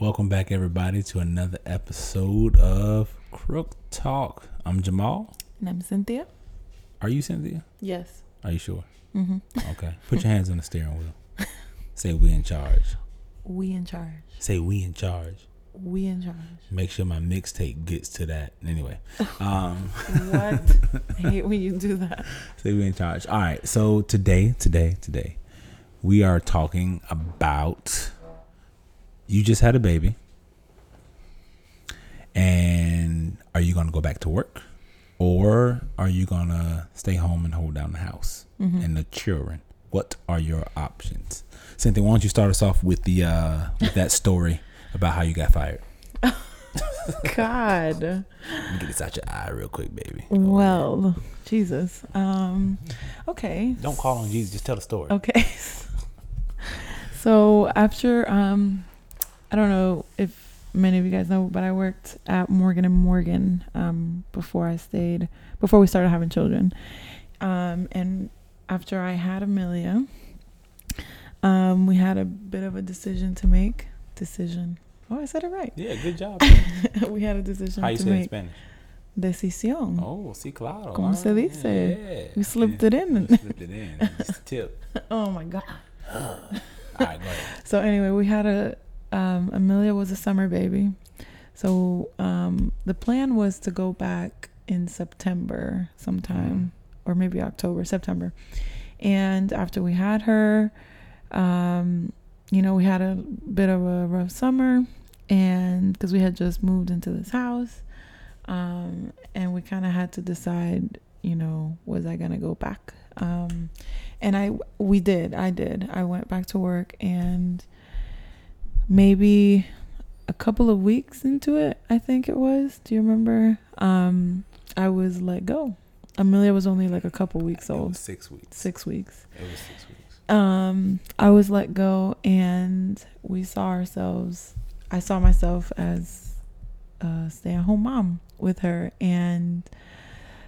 Welcome back, everybody, to another episode of Crook Talk. I'm Jamal. And I'm Cynthia. Are you Cynthia? Yes. Are you sure? Mm-hmm. Okay. Put your hands on the steering wheel. Say we in charge. We in charge. Say we in charge. We in charge. Make sure my mixtape gets to that. Anyway. Um What? I hate when you do that. Say we in charge. All right. So today, today, today, we are talking about you just had a baby. And are you gonna go back to work? Or are you gonna stay home and hold down the house Mm-hmm. and the children? What are your options? Cynthia, why don't you start us off with the uh with that story about how you got fired? God. Let me get this out your eye real quick, baby. Well, Jesus. Um. Okay. Don't call on Jesus, just tell the story. Okay. so after um, I don't know if many of you guys know, but I worked at Morgan and Morgan um before I stayed before we started having children, um and after I had Amelia, um we had a bit of a decision to make. Decision. Oh, I said it right. Yeah, good job. we had a decision How you to say it in make. Spanish? Decisión. Oh, sí, claro. ¿Cómo se Ah, dice? Yeah. We slipped it in. You slipped it in. Just tip. Oh my god. All right, go ahead. So anyway, we had a um, Amelia was a summer baby, so um, the plan was to go back in September sometime, or maybe October, September. And after we had her, um, you know, we had a bit of a rough summer, and because we had just moved into this house, um, and we kind of had to decide, you know, was I gonna go back? Um, and I we did I did I went back to work and maybe a couple of weeks into it I think it was do you remember um I was let go Amelia was only like a couple weeks old six weeks. six weeks It was six weeks. um I was let go and we saw ourselves I saw myself as a stay at home mom with her and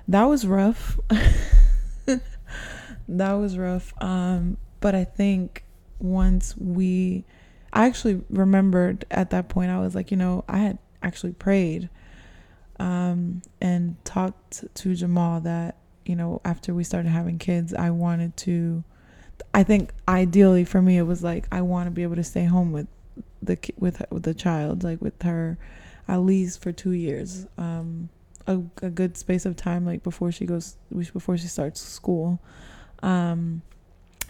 that was rough. That was rough. Um but I think once we I actually remembered at that point I was like you know I had actually prayed um and talked to Jamal that you know after we started having kids I wanted to I think ideally for me it was like I want to be able to stay home with the with with the child like with her at least for 2 years um a, a good space of time like before she goes before she starts school um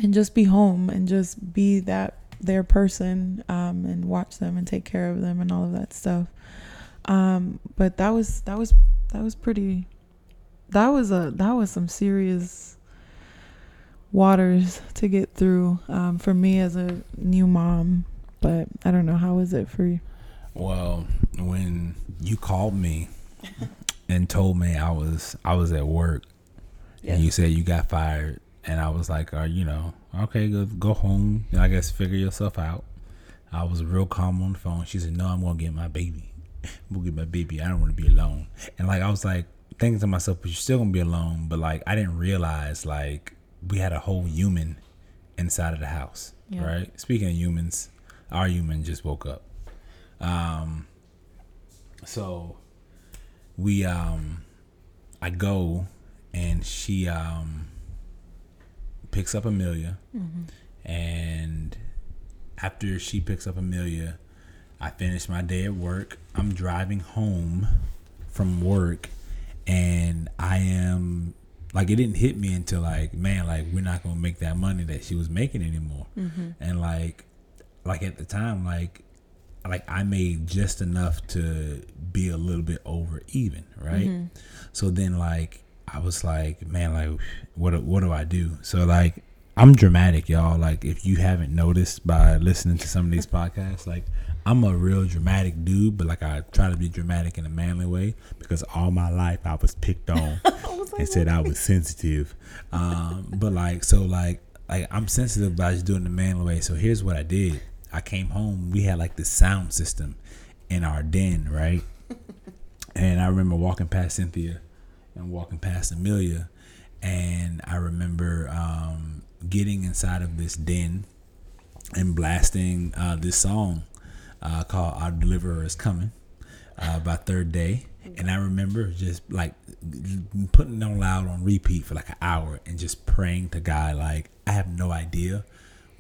and just be home and just be that their person um and watch them and take care of them and all of that stuff um but that was that was that was pretty that was a that was some serious waters to get through um, for me as a new mom. But I don't know how was it for you? Well, when you called me and told me I was I was at work and you said you got fired and I was like, uh, you know, okay, go go home. I guess figure yourself out. I was real calm on the phone. She said, "No, I'm gonna get my baby. I'm gonna get my baby. I don't want to be alone." And like I was like thinking to myself, "But you're still gonna be alone." But like I didn't realize like we had a whole human inside of the house, Yeah. right? Speaking of humans, our human just woke up. Um, so we um, I go and she um picks up Amelia, and after she picks up Amelia, I finish my day at work. I'm driving home from work, and I am like it didn't hit me until like man, like we're not gonna make that money that she was making anymore, and like like at the time like like I made just enough to be a little bit over even, right? So then like I was like, man, like what do- what do I do? So like I'm dramatic, y'all. Like if you haven't noticed by listening to some of these podcasts, like I'm a real dramatic dude, but like I try to be dramatic in a manly way because all my life I was picked on and said I was sensitive. Um, but like so like like I'm sensitive, but I just do it in a manly way. So here's what I did. I came home. We had like this sound system in our den, right? And I remember walking past Cynthia and walking past Amelia, and I remember um, getting inside of this den and blasting uh, this song uh, called "Our Deliverer Is Coming" uh, by Third Day. And I remember just like putting it on loud on repeat for like an hour and just praying to God. Like I have no idea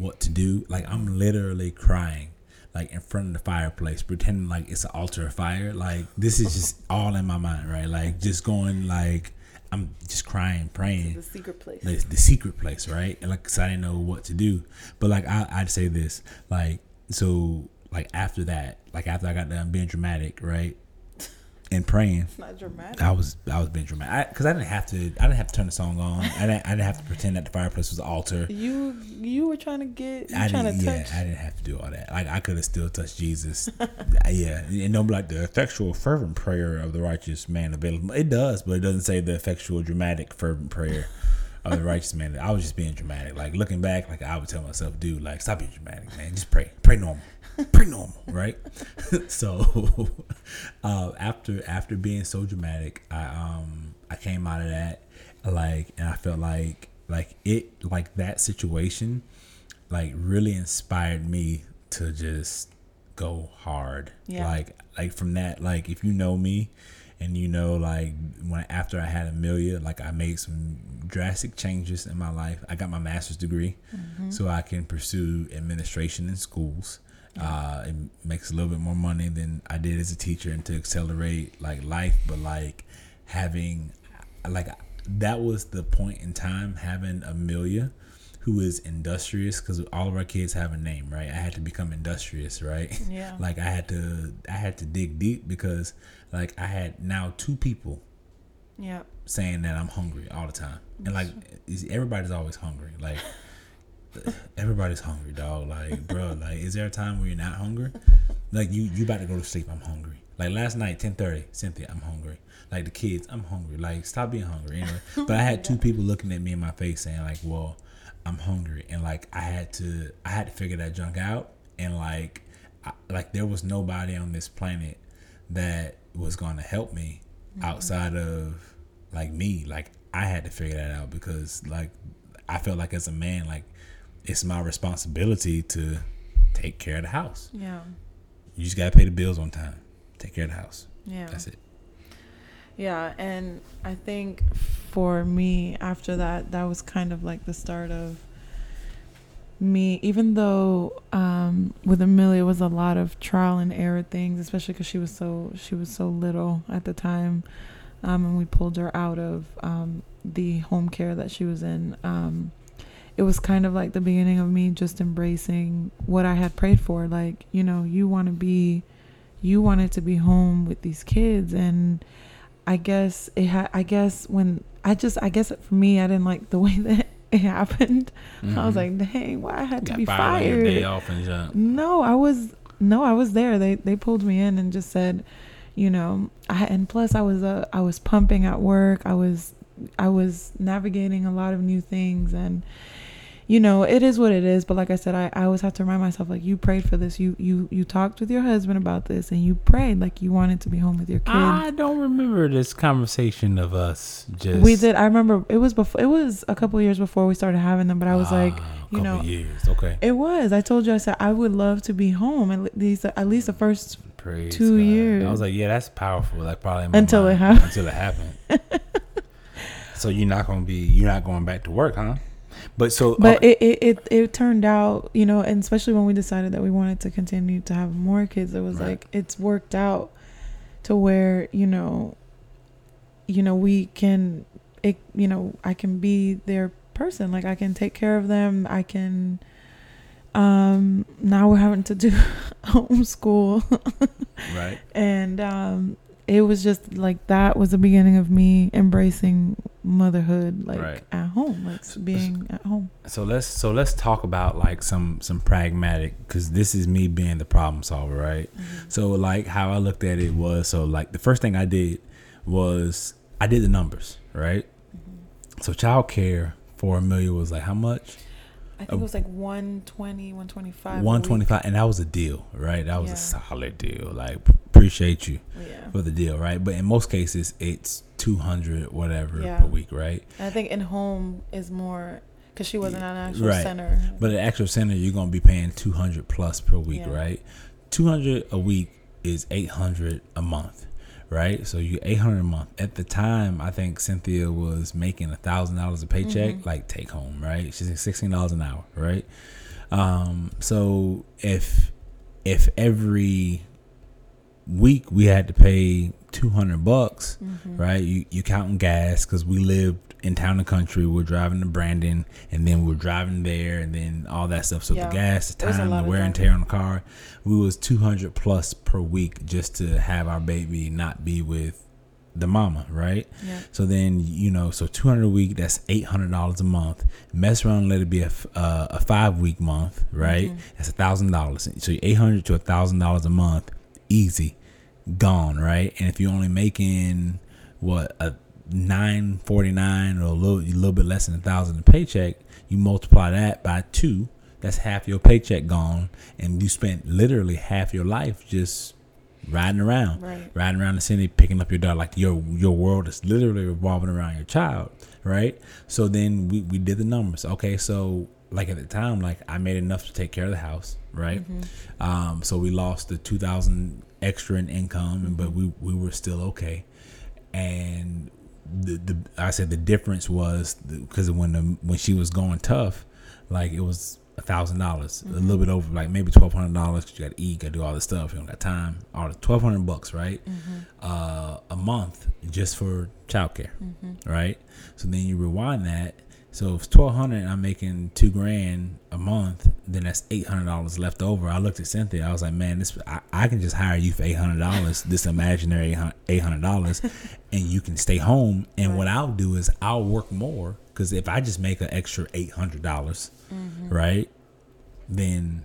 what to do. Like I'm literally crying like in front of the fireplace, pretending like it's an altar of fire. Like this is just all in my mind, right? Like just going like I'm just crying, praying. The secret place. Like, the secret place, right? And like, cause I didn't know what to do. But like, I, I'd say this, like, so like after that, like after I got done being dramatic, right? And praying. It's not dramatic. I was I was being dramatic because I, I, didn't have to. I didn't have to turn the song on. I didn't. I didn't have to pretend that the fireplace was the altar. You you were trying to get. You I trying didn't. to Yeah, touch. I didn't have to do all that. Like I could have still touched Jesus. yeah, and don't be like the effectual fervent prayer of the righteous man available. It does, but it doesn't say the effectual dramatic fervent prayer. Of the righteous man, I was just being dramatic. Like looking back, like I would tell myself, "Dude, like stop being dramatic, man. Just pray, pray normal." Pretty normal, right? so uh, after after being so dramatic, I um I came out of that like, and I felt like like it like that situation like really inspired me to just go hard. Yeah. Like like from that like if you know me and you know like when after I had Amelia, like I made some drastic changes in my life. I got my master's degree so I can pursue administration in schools. Uh, it makes a little bit more money than I did as a teacher, and to accelerate like life, but like having like that was the point in time having Amelia, who is industrious because all of our kids have a name, right? I had to become industrious, right? Yeah. like I had to I had to dig deep because like I had now two people Yeah. saying that I'm hungry all the time, and like everybody's always hungry, like. Everybody's hungry, dog. Like, bro, like, is there a time where you're not hungry? Like, you you about to go to sleep? I'm hungry. Like last night, ten thirty, Cynthia, I'm hungry. Like the kids, I'm hungry. Like, stop being hungry. Anyway, but I had two people looking at me in my face saying like, well, I'm hungry, and like I had to I had to figure that junk out, and like I, like there was nobody on this planet that was going to help me mm-hmm. outside of like me. Like I had to figure that out because like I felt like as a man, like it's my responsibility to take care of the house. Yeah. You just gotta pay the bills on time. Take care of the house. Yeah. That's it. Yeah, and I think for me after that, that was kind of like the start of me. Even though um, with Amelia was a lot of trial and error things, especially because she was so she was so little at the time, um, and we pulled her out of um, the home care that she was in. It was kind of like the beginning of me just embracing what I had prayed for. Like, you know, you want to be, you wanted to be home with these kids, and I guess it had. I guess when I just, I guess for me, I didn't like the way that it happened. I was like, dang, why I had to be Mm-hmm. fired? day off and. No, I was no, I was there. They they pulled me in and just said, you know, I and plus I was uh, I was pumping at work. I was I was navigating a lot of new things and you know, it is what it is, but like I said, I, I always have to remind myself like you prayed for this. You you you talked with your husband about this and you prayed like you wanted to be home with your kids. I don't remember this conversation of us just. we did. I remember it was before. It was a couple years before we started having them. But I was like, Ah, you couple know, years. Okay. it was. I told you. I said I would love to be home at least at least the first Praise two God. years. I was like, yeah, that's powerful. Like probably Until it happened. Until it happened. so you're not gonna be. You're not going back to work, huh? But so. But okay. it, it, it, it turned out, you know, and especially when we decided that we wanted to continue to have more kids, it was Right. like it's worked out to where, you know, you know, we can it you know, I can be their person. Like I can take care of them. I can um now we're having to do homeschool right. and um it was just like that was the beginning of me embracing motherhood like Right. at home like So- being at home So let's so let's talk about like some some pragmatic because this is me being the problem solver, right? Mm-hmm. So like how I looked at it was so like the first thing I did was I did the numbers, right? Mm-hmm. So child care for Amelia was like how much? I think oh. it was like 120, 125. One twenty five, and that was a deal, right? That was Yeah. a solid deal. Like appreciate you Yeah. for the deal, right? But in most cases, it's two hundred whatever Yeah. per week, right? And I think in home is more because she wasn't at an actual Right. center. But at actual center, you're gonna be paying two hundred plus per week, right? Two hundred a week is eight hundred a month, right? So you eight hundred a month. At the time, I think Cynthia was making a thousand dollars a paycheck, Mm-hmm. like take home, right? She's at sixteen dollars an hour, right? Um, so if if every week we had to pay 200 bucks Mm-hmm. right you you counting gas because we lived in town and country we're driving to brandon and then we're driving there and then all that stuff so Yeah. the gas the time the wear and tear on the car we was 200 plus per week just to have our baby not be with the mama right Yeah. so then you know, so two hundred a week. That's eight hundred dollars a month. Mess around, let it be a, uh, a five week month, right? That's a thousand dollars. So eight hundred to a thousand dollars a month, easy, gone, right? And if you're only making what a nine forty nine or a little a little bit less than a thousand a paycheck, you multiply that by two. That's half your paycheck gone, and you spent literally half your life just riding around Right. riding around the city, picking up your dog. Like your your world is literally revolving around your child, right? So then we, we did the numbers. Okay, so like at the time, like I made enough to take care of the house, right? Um, so we lost the two thousand extra in income, and but we we were still okay. And the the I said the difference was because when the when she was going tough, like it was a thousand dollars, a little bit over, like maybe twelve hundred dollars. You got to eat, got to do all this stuff. You don't got time. All the twelve hundred bucks, right? Uh, a month just for childcare, right? So then you rewind that. So if it's twelve hundred, I'm making two grand a month. Then that's eight hundred dollars left over. I looked at Cynthia. I was like, man, this I, I can just hire you for eight hundred dollars, this imaginary eight hundred dollars, and you can stay home. And what I'll do is I'll work more because if I just make an extra eight hundred dollars, mm-hmm. right, then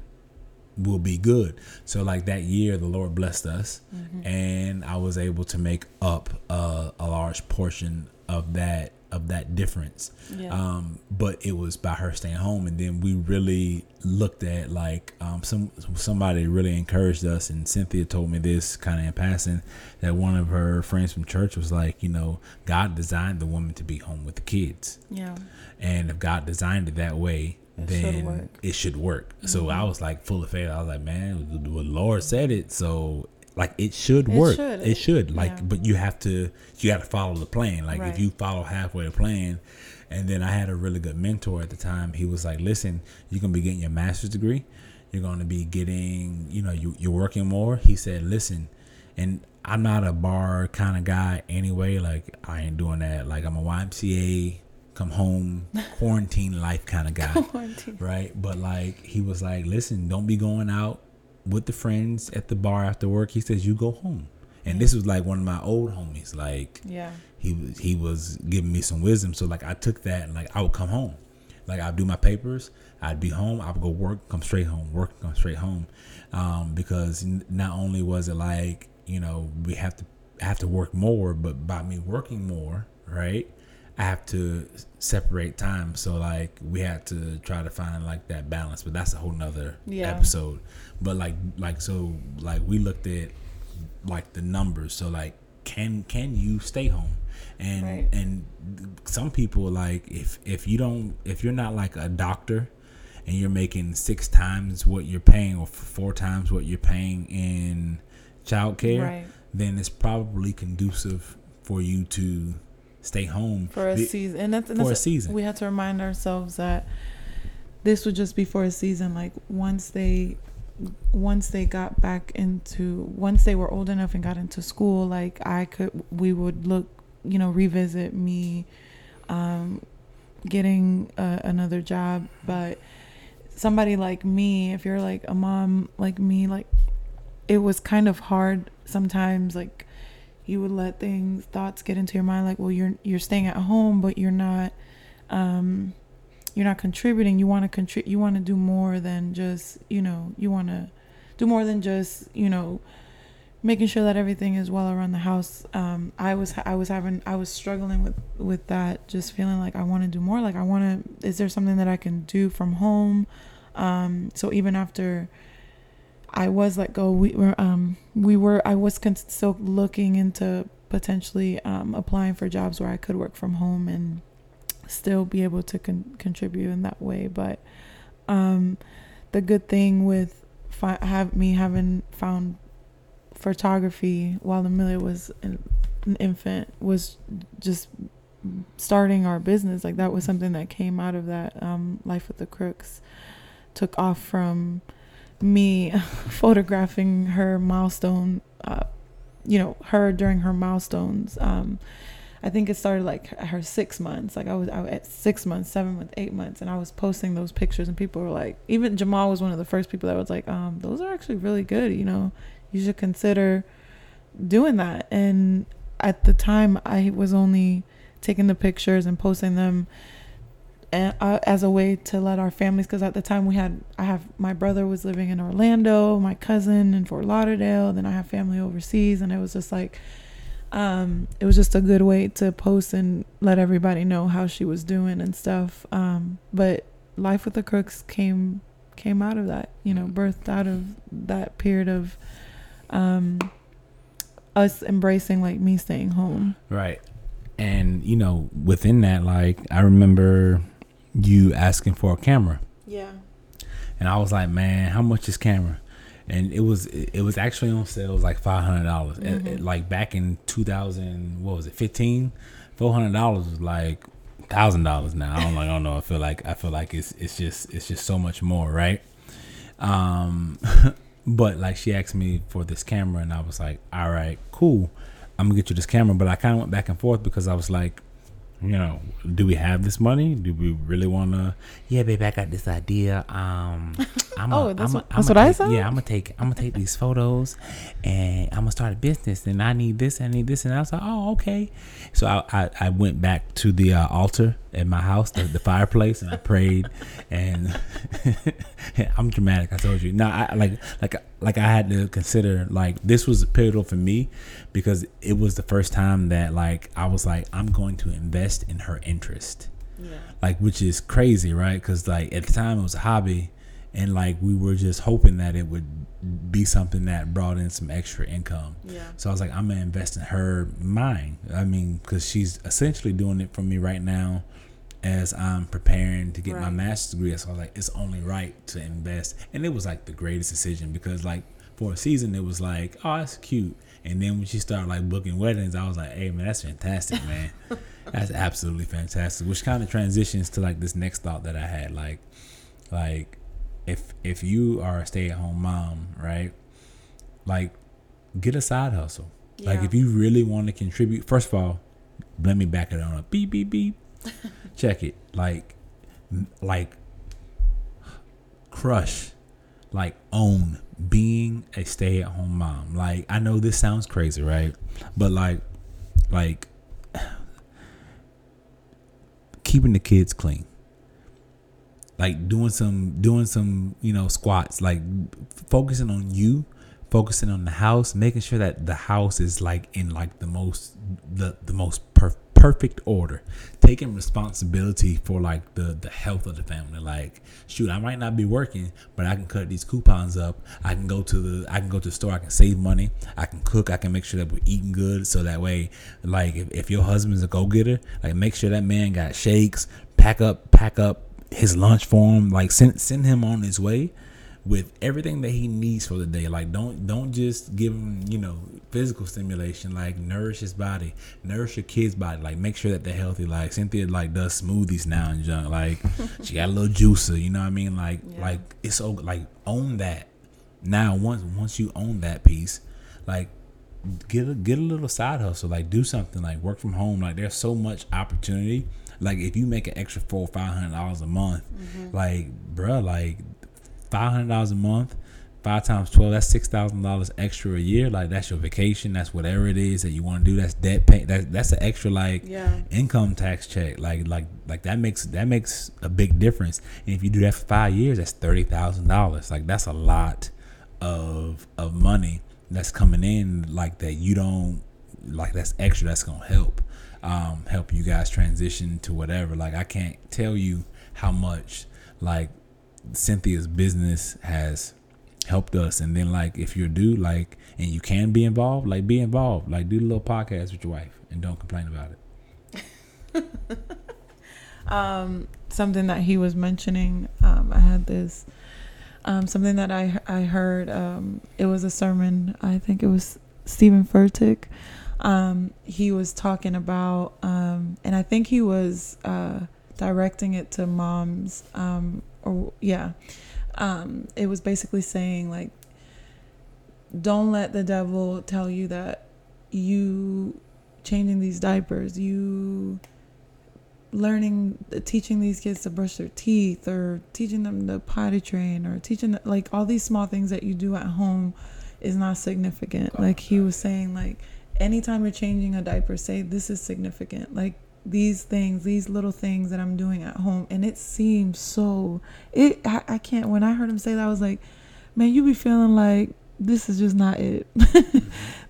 we'll be good. So like that year, the Lord blessed us, mm-hmm. and I was able to make up a, a large portion of that of that difference. Yeah. Um, but it was by her staying home, and then we really looked at like um, some somebody really encouraged us, and Cynthia told me this kind of in passing that one of her friends from church was like, you know, God designed the woman to be home with the kids. Yeah. And if God designed it that way, It should then. Mm-hmm. it should work. So I was like full of faith. I was like, man, the Lord said it, so like it should It work. should. It should. Like, Yeah. but you have to you got to follow the plan. Like Right. if you follow halfway the plan, and then I had a really good mentor at the time. He was like, listen, you're gonna be getting your master's degree. You're gonna be getting, you know, you you're working more. He said, listen, and I'm not a bar kind of guy anyway. Like I ain't doing that. Like I'm a YMCA, come home, quarantine life kind of guy, right? But like he was like, listen, don't be going out with the friends at the bar after work. He says you go home, and this was like one of my old homies. Like Yeah. he was he was giving me some wisdom. So like I took that and like I would come home, like I'd do my papers, I'd be home, I would go work, come straight home, work, come straight home, um, because not only was it like you know we have to have to work more, but by me working more, right, I have to separate time. So like we had to try to find like that balance, but that's a whole nother Yeah. episode. But like like so like we looked at like the numbers. So like can can you stay home? And Right. and some people like if if you don't if you're not like a doctor and you're making six times what you're paying or four times what you're paying in childcare, Right. then it's probably conducive for you to stay home For a Be- season. And that's, and for a season. We had to remind ourselves that this would just be for a season. Like once they once they got back into once they were old enough and got into school like i could we would look you know revisit me um getting uh, another job but somebody like me if you're like a mom like me like it was kind of hard sometimes like you would let things thoughts get into your mind like well you're you're staying at home but you're not um you're not contributing. You want to contribute you want to do more than just you know you want to do more than just you know making sure that everything is well around the house. Um i was i was having i was struggling with with that just feeling like i want to do more. Like i want to is there something that i can do from home? Um so even after i was let go we were um we were i was con- still looking into potentially um applying for jobs where i could work from home and still be able to con- contribute in that way. But um, the good thing with fi- have me having found photography while Amelia was an, an infant was just starting our business. Like that was something that came out of that um, life with the crooks. Took off from me photographing her milestone, uh, you know, her during her milestones. Um, I think it started like her six months. Like I was, I at six months, seven months, eight months, and I was posting those pictures, and people were like, even Jamal was one of the first people that was like, um, those are actually really good. You know, you should consider doing that. And at the time, I was only taking the pictures and posting them as a way to let our families because at the time we had i have my brother was living in orlando my cousin in fort lauderdale then i have family overseas and it was just like um, it was just a good way to post and let everybody know how she was doing and stuff um, but life with the crooks came came out of that you know birthed out of that period of um, us embracing like me staying home Right. And you know, within that, like I remember you asking for a camera, yeah and I was like, "Man, how much is camera?" And it was it was actually on sale. It was like five hundred dollars. Like back in two thousand, what was it, fifteen? Four hundred dollars was like thousand dollars now. I don't like. I don't know. I feel like I feel like it's it's just it's just so much more, right? Um, but like she asked me for this camera, and I was like, "All right, cool. I'm gonna get you this camera." But I kind of went back and forth because I was like, you know, do we have this money? Do we really want to? Yeah, baby, I got this idea. Um, I'm Oh, a, that's I'm a- what- I'm that's what I said? Yeah, I'm gonna take I'm gonna take these photos, and I'm gonna start a business, and I need this, I need this, and I was like, oh, okay. So I I, I went back to the uh, altar at my house, the, the fireplace, and I prayed, and I'm dramatic. I told you. No, I like like like I had to consider like this was a pivotal for me because it was the first time that like I was like I'm going to invest in her interest. Yeah. Like which is crazy right? Because like at the time it was a hobby and like we were just hoping that it would be something that brought in some extra income. Yeah. So i was like i'm gonna invest in her mind. I mean because she's essentially doing it for me right now as i'm preparing to get my master's degree so i was like it's only right to invest. And it was like the greatest decision because like for a season it was like oh that's cute. And then when she started like booking weddings i was like hey man that's fantastic man. That's absolutely fantastic which kind of transitions to like this next thought that i had like like if if you are a stay-at-home mom right like get a side hustle. Like if you really want to contribute first of all let me back it on up. Beep beep beep check it. Like like crush like own being a stay-at-home mom. Like i know this sounds crazy right? But like like keeping the kids clean. Like doing some doing some you know squats. Like focusing on you focusing on the house making sure that the house is like in like the most the the most perfect order. Taking responsibility for like the the health of the family. Like shoot i might not be working but i can cut these coupons up. I can go to the i can go to the store. I can save money. I can cook. I can make sure that we're eating good. So that way like if, if your husband's a go-getter like make sure that man got shakes pack up pack up his lunch for him. Like send send him on his way with everything that he needs for the day. Like don't don't just give him you know physical stimulation. Like nourish his body nourish your kid's body. Like make sure that they're healthy. Like cynthia like does smoothies now and junk. Like she got a little juicer you know what i mean? Like Yeah. like it's so like own that. Now once once you own that piece like get a get a little side hustle. Like do something. Like work from home. Like there's so much opportunity. Like if you make an extra four five hundred dollars a month mm-hmm. like bruh like five hundred dollars a month five times 12 that's six thousand dollars extra a year. Like that's your vacation that's whatever it is that you want to do that's debt pay that, that's an extra like Yeah. income tax check. Like like like that makes that makes a big difference. And if you do that for five years that's thirty thousand dollars. Like that's a lot of of money that's coming in like that you don't like that's extra that's gonna help um help you guys transition to whatever. Like i can't tell you how much like cynthia's business has helped us and then like if you're a dude like and you can be involved like be involved like do the little podcast with your wife and don't complain about it um, something that he was mentioning. Um, I had this um, something that I I heard. Um, it was a sermon. I think it was Steven Furtick. Um, he was talking about, um, and I think he was uh, directing it to moms. Um, or yeah, um, it was basically saying like, don't let the devil tell you that you changing these diapers, you learning teaching these kids to brush their teeth or teaching them to potty train or teaching them, like all these small things that you do at home is not significant. Like he was saying like anytime you're changing a diaper say this is significant. Like these things these little things that i'm doing at home and it seems so it i, I can't when i heard him say that i was like man you be feeling like this is just not it.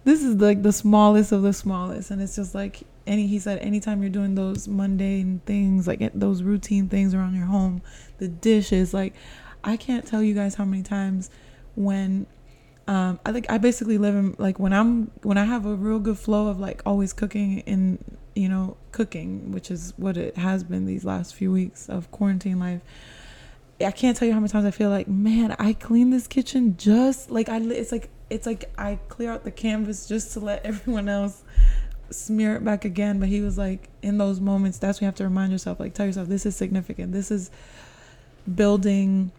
This is like the smallest of the smallest and it's just like any he said anytime you're doing those mundane things like eh, those routine things around your home the dishes like i can't tell you guys how many times when um i think i basically live in like when i'm when i have a real good flow of like always cooking and you know cooking which is what it has been these last few weeks of quarantine life i can't tell you how many times i feel like man i clean this kitchen just like i it's like it's like i clear out the canvas just to let everyone else smear it back again. But he was like, in those moments, that's when you have to remind yourself, like, tell yourself, this is significant. This is building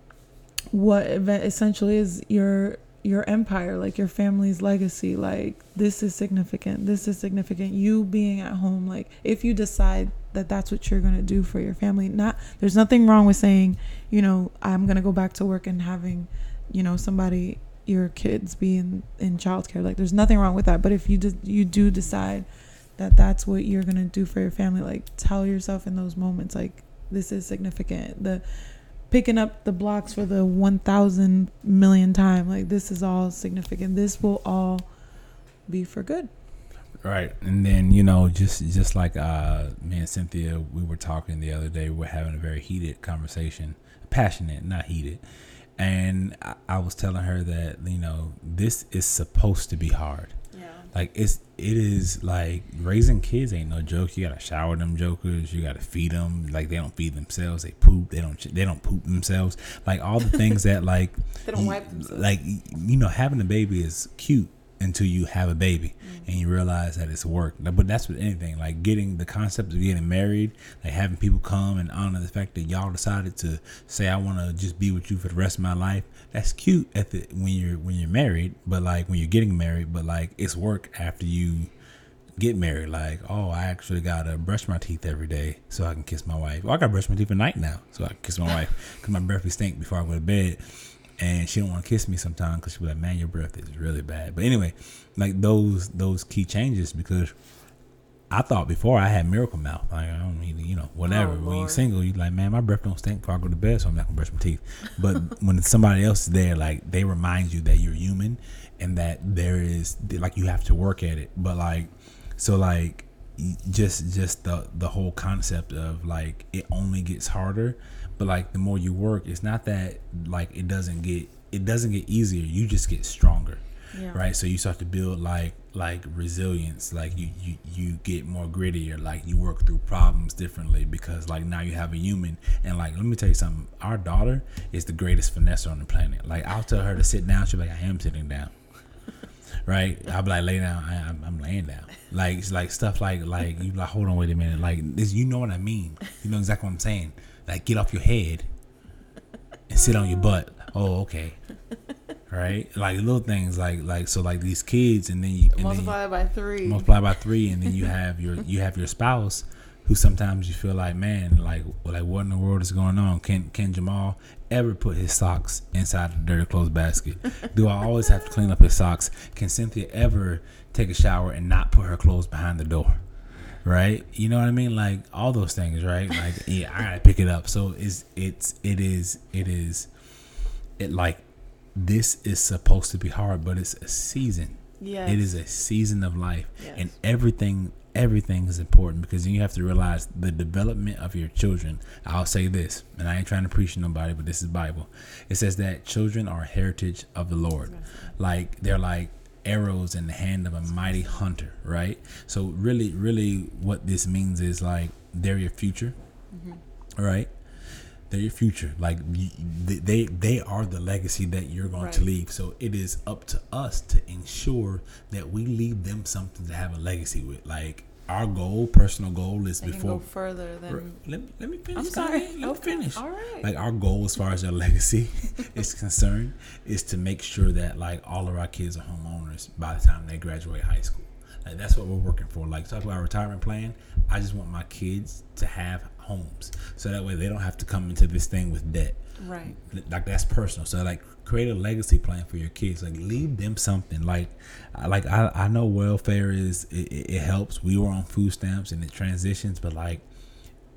what essentially is your your empire like your family's legacy like this is significant this is significant. You being at home like if you decide that that's what you're going to do for your family not there's nothing wrong with saying you know i'm going to go back to work and having you know somebody your kids be in in childcare. Like there's nothing wrong with that. But if you just you do decide that that's what you're gonna do for your family like tell yourself in those moments like this is significant. The picking up the blocks for the 1000 million time. Like this is all significant. This will all be for good. Right. And then you know just just like uh me and cynthia we were talking the other day. We we're having a very heated conversation. Passionate not heated. And I, I was telling her that you know this is supposed to be hard like it's it is like raising kids ain't no joke. You gotta shower them jokers. You gotta feed them like they don't feed themselves. They poop. They don't they don't poop themselves. Like all the things that like they don't wipe themselves. like you know having a baby is cute until you have a baby mm-hmm. and you realize that it's work. But that's with anything. Like getting the concept of getting married, like having people come and honor the fact that y'all decided to say I want to just be with you for the rest of my life. That's cute at the when you're when you're married, but like when you're getting married, but like it's work after you get married. Like, oh, I actually gotta brush my teeth every day so I can kiss my wife. Well, I gotta brush my teeth at night now so I can kiss my wife because my breath be stink before I go to bed and she don't want to kiss me sometimes because she be like, "Man, your breath is really bad." But anyway, like those those key changes because I thought before I had miracle mouth. Like I don't need, you know, whatever. Oh, when you're single, you're like, man, my breath don't stink before I go to bed, so I'm not gonna brush my teeth. But when somebody else is there, like they remind you that you're human and that there is like you have to work at it. But like, so like, just just the the whole concept of like it only gets harder but like the more you work it's not that like it doesn't get it doesn't get easier. You just get stronger yeah. right? So you start to build like like resilience. Like you you you get more grittier. Like you work through problems differently because like now you have a human. And like let me tell you something. Our daughter is the greatest finesse on the planet. Like i'll tell her to sit down. She'll be like i am sitting down. Right? I'll be like lay down. I, am I'm laying down. Like it's like stuff like like you like hold on wait a minute. Like this you know what i mean. You know exactly what i'm saying like get off your head and sit on your butt. Oh, okay. Right? Like little things like like so like these kids and then you and multiply then you, by three. Multiply by three and then you have your you have your spouse who sometimes you feel like, man, like like what in the world is going on? Can can Jamal ever put his socks inside the dirty clothes basket? Do I always have to clean up his socks? Can Cynthia ever take a shower and not put her clothes behind the door? Right? You know what I mean? Like all those things, right? Like yeah, I gotta pick it up. So it's it's it is it is it like this is supposed to be hard, but it's a season. Yeah. It is a season of life. Yes. And everything everything is important because you have to realize the development of your children. I'll say this, and I ain't trying to preach to nobody, but this is Bible. It says that children are heritage of the Lord. Like they're like arrows in the hand of a mighty hunter, right? So really, really, what this means is like they're your future. Mm-hmm. right? They're your future. Like they they are the legacy that you're going Right. to leave. So it is up to us to ensure that we leave them something to have a legacy with. Like our goal, personal goal, is They before go further than. Let, me- let me finish. I'm sorry. Let Okay. finish. All right. Like our goal as far as their legacy is concerned is to make sure that like all of our kids are homeowners by the time they graduate high school. Like that's what we're working for. Like talk about our retirement plan. I just want my kids to have homes so that way they don't have to come into this thing with debt Right. like that's personal. So like create a legacy plan for your kids. Like leave them something. Like like i, I know welfare is it, it helps. We were on food stamps and it transitions but like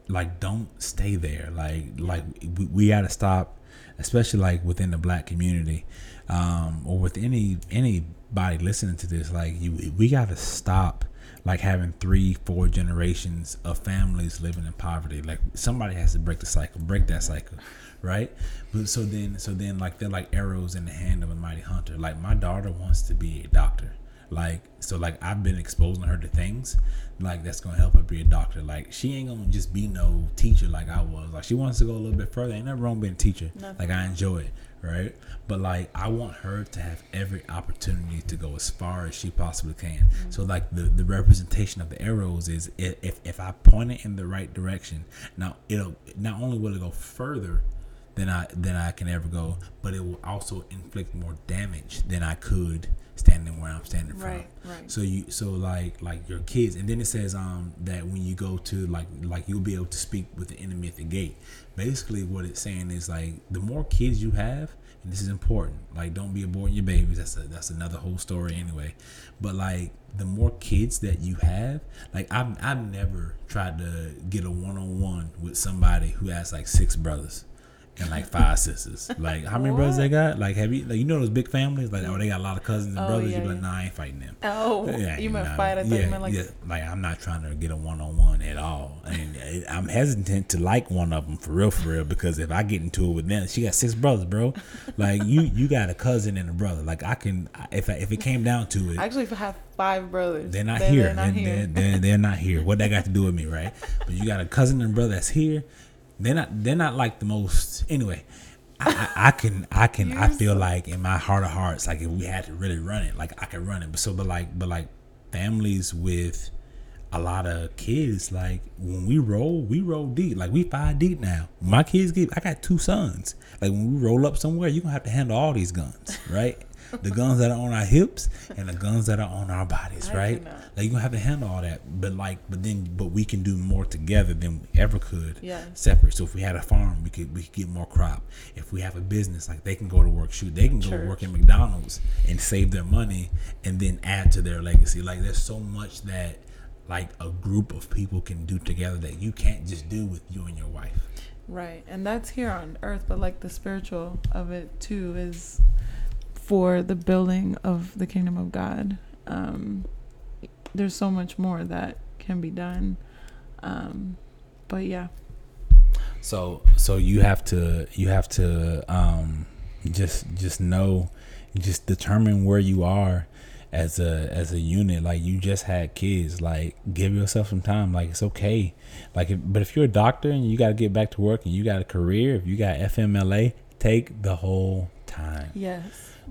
like don't stay there. Like like we, we got to stop especially like within the black community um or with any anybody listening to this. Like you we got to stop like having three four generations of families living in poverty. Like somebody has to break the cycle break that cycle right? But so then so then like they're like arrows in the hand of a mighty hunter. Like my daughter wants to be a doctor. Like so like i've been exposing her to things like that's gonna help her be a doctor. Like she ain't gonna just be no teacher like i was. Like she wants to go a little bit further. Ain't nothing wrong being a teacher. Nothing. Like i enjoy it right? But like i want her to have every opportunity to go as far as she possibly can. So mm-hmm. like the the representation of the arrows is if if i point it in the right direction now it'll not only will it go further than I than I can ever go, but it will also inflict more damage than I could standing where I'm standing Right, from. right. So you so like like your kids, and then it says um that when you go to like like you'll be able to speak with the enemy at the gate. Basically, what it's saying is like the more kids you have, and this is important. Like don't be aborting your babies. That's a, that's another whole story anyway. But like the more kids that you have, like I've I've never tried to get a one on one with somebody who has like six brothers and like five sisters. Like how many brothers they got? Like have you like you know those big families? Like oh they got a lot of cousins and Oh, brothers. yeah, you be like yeah. nah I ain't fighting them. Oh, Yeah, you meant nah, fight? I thought yeah, you meant like. yeah. Like I'm not trying to get a one on one at all, and I'm hesitant to like one of them for real, for real. Because if I get into it with them, she got six brothers, bro. Like you, you got a cousin and a brother. Like I can, if I, if it came down to it, I actually have five brothers. they're not They're- here. They're not They're, here. They're not here. What that got to do with me, right? But you got a cousin and brother that's here. They're not. They're not like the most. Anyway, I, I, I can. I can. I feel so- like in my heart of hearts, like if we had to really run it, like I could run it. But so, but like, but like families with a lot of kids, like when we roll, we roll deep. Like we five deep now. My kids get. I got two sons. Like when we roll up somewhere, you're gonna have to handle all these guns, right? The guns that are on our hips and the guns that are on our bodies, I right? cannot. Like you gonna have to handle all that, but like, but then, but we can do more together than we ever could Yes. separate. So if we had a farm, we could we could get more crop. If we have a business, like they can go to work, shoot, they can go Church. work at McDonald's and save their money and then add to their legacy. Like there's so much that like a group of people can do together that you can't just do with you and your wife. Right. And that's here on earth, but like the spiritual of it too is for the building of the kingdom of God. Um, there's so much more that can be done. Um, but yeah. So so you have to you have to um just just know just determine where you are as a as a unit like you just had kids like give yourself some time like it's okay like if, but if you're a doctor and you got to get back to work and you got a career if you got FMLA take the whole time Yes.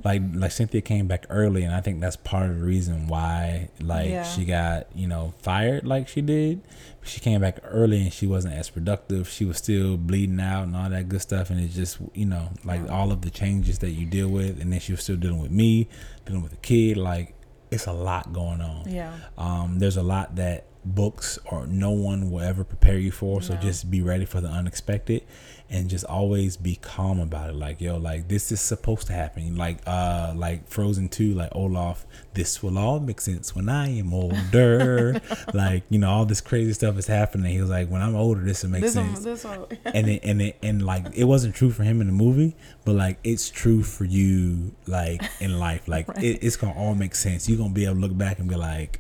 like like Cynthia came back early, and I think that's part of the reason why like Yeah. she got you know fired like she did. She came back early and she wasn't as productive. She was still bleeding out and all that good stuff, and it just you know like all of the changes that you deal with, and then she was still dealing with me, dealing with a kid. Like it's a lot going on. Yeah. Um, there's a lot that books or no one will ever prepare you for. So No. just be ready for the unexpected and just always be calm about it. Like, yo, like this is supposed to happen. Like, uh, like Frozen 2, like Olaf, this will all make sense when I am older. like, you know, all this crazy stuff is happening. He was like, when I'm older, this will make This sense one, this one. and it, and it, and like it wasn't true for him in the movie, but like it's true for you like in life. Like Right. it, it's gonna all make sense. You're gonna be able to look back and be like,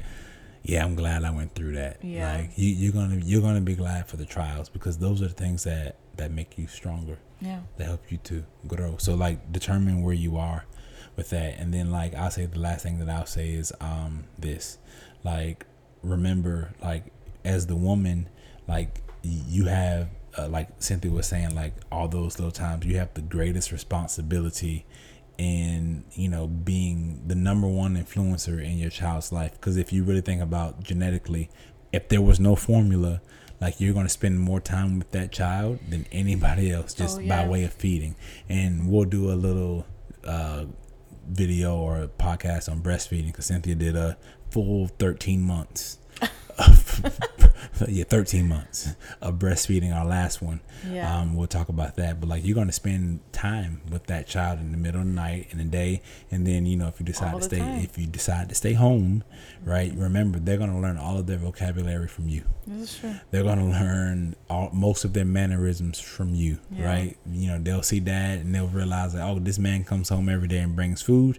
yeah, I'm glad I went through that. Yeah. Like you, you're gonna you're gonna be glad for the trials because those are the things that that make you stronger. yeah. That help you to grow. So like determine where you are with that, and then like I'll say the last thing that I'll say is um this, like remember like as the woman like you have uh, like Cynthia was saying, like all those little times, you have the greatest responsibility in you know being the number one influencer in your child's life. Because if you really think about genetically, if there was no formula, like you're going to spend more time with that child than anybody else just Oh, yeah. by way of feeding. And we'll do a little uh, video or a podcast on breastfeeding because Cynthia did a full 13 months. yeah, 13 months of breastfeeding. Our last one. Yeah. Um, we'll talk about that. But like, you're going to spend time with that child in the middle of the night, in the day, and then you know if you decide All to stay, time. if you decide to stay home, right? Remember, they're going to learn all of their vocabulary from you this is true. they're gonna learn all, most of their mannerisms from you, Yeah. right? You know, they'll see dad and they'll realize that oh, this man comes home every day and brings food.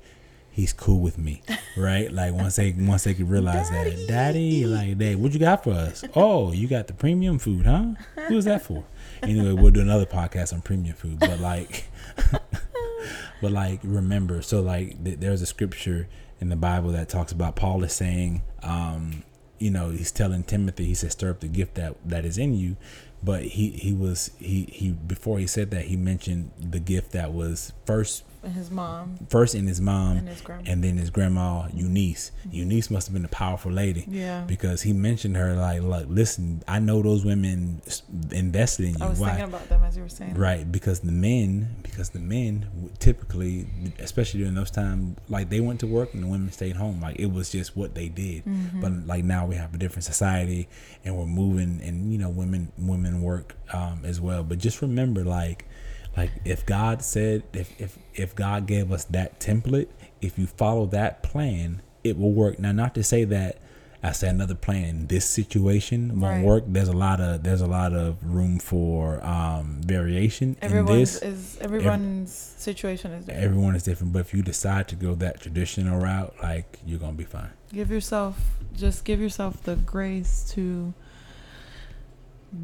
He's cool with me, right? Like once they once they can realize that, daddy, like, dad, what you got for us? Oh, you got the premium food, huh? Who is that for? Anyway, we'll do another podcast on premium food, but like, but like, remember, so like, th- there's a scripture in the Bible that talks about Paul is saying, um, you know, he's telling Timothy, he said, stir up the gift that that is in you. But he he was he he before he said that he mentioned the gift that was first And his mom first in his mom and his grandma. and then his grandma Eunice. Eunice must have been a powerful lady yeah. because he mentioned her like, look, listen, I know those women invested in you. I was Why? thinking about them as you were saying. Right, because the men, because the men would typically, especially during those times, like they went to work and the women stayed home. Like it was just what they did. Mm-hmm. But like now we have a different society, and we're moving, and you know, women women work um, as well. But just remember, like, like if God said, if if if God gave us that template, if you follow that plan, it will work. Now, not to say that. I say another plan in this situation won't Right. work. There's a lot of there's a lot of room for um, variation in this. is everyone's situation is different. Everyone is different, but if you decide to go that traditional route, like you're gonna be fine. give yourself just give yourself the grace to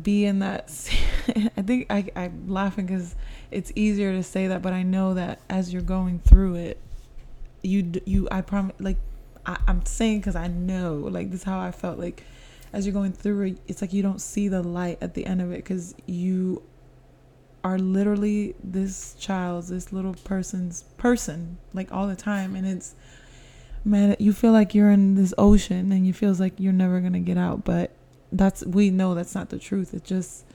be in that i think I, i'm laughing because it's easier to say that but i know that as you're going through it you you i promise like I, i'm saying because i know like this is how i felt like as you're going through it it's like you don't see the light at the end of it because you are literally this child's this little person's person like all the time and it's man you feel like you're in this ocean and you feels like you're never gonna get out but that's we know that's not the truth. It's just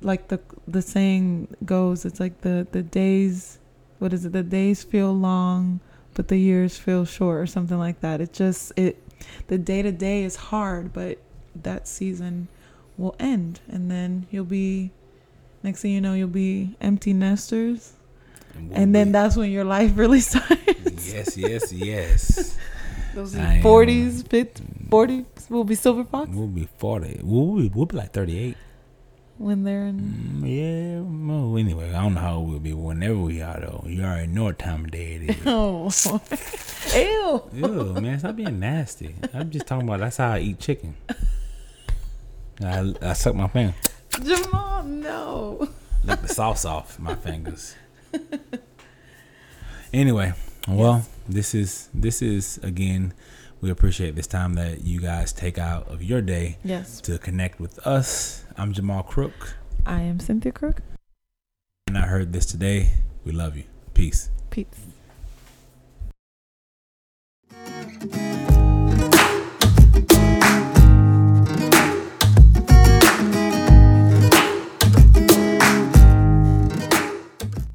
like the the saying goes it's like the the days what is it? The days feel long but the years feel short or something like that. It just it the day to day is hard but that season will end. And then you'll be next thing you know you'll be empty nesters. And then that's when your life really starts. Yes, yes, yes. Those I am- 40s 50s 40s will be silver fox We'll be forty. We'll be, we'll be like thirty-eight. when they're in Mm, yeah. Well, anyway, I don't know how we'll be. Whenever we are, though, you already know what time of day it is. oh ew Ew, man, stop being nasty. I'm just talking about that's how I eat chicken. I, I suck my finger, jamal no lick the sauce off my fingers. Anyway, well, this is this is again. We appreciate this time that you guys take out of your day yes to connect with us. I'm Jamal Crook, i am cynthia crook and I heard this today. We love you. Peace. peace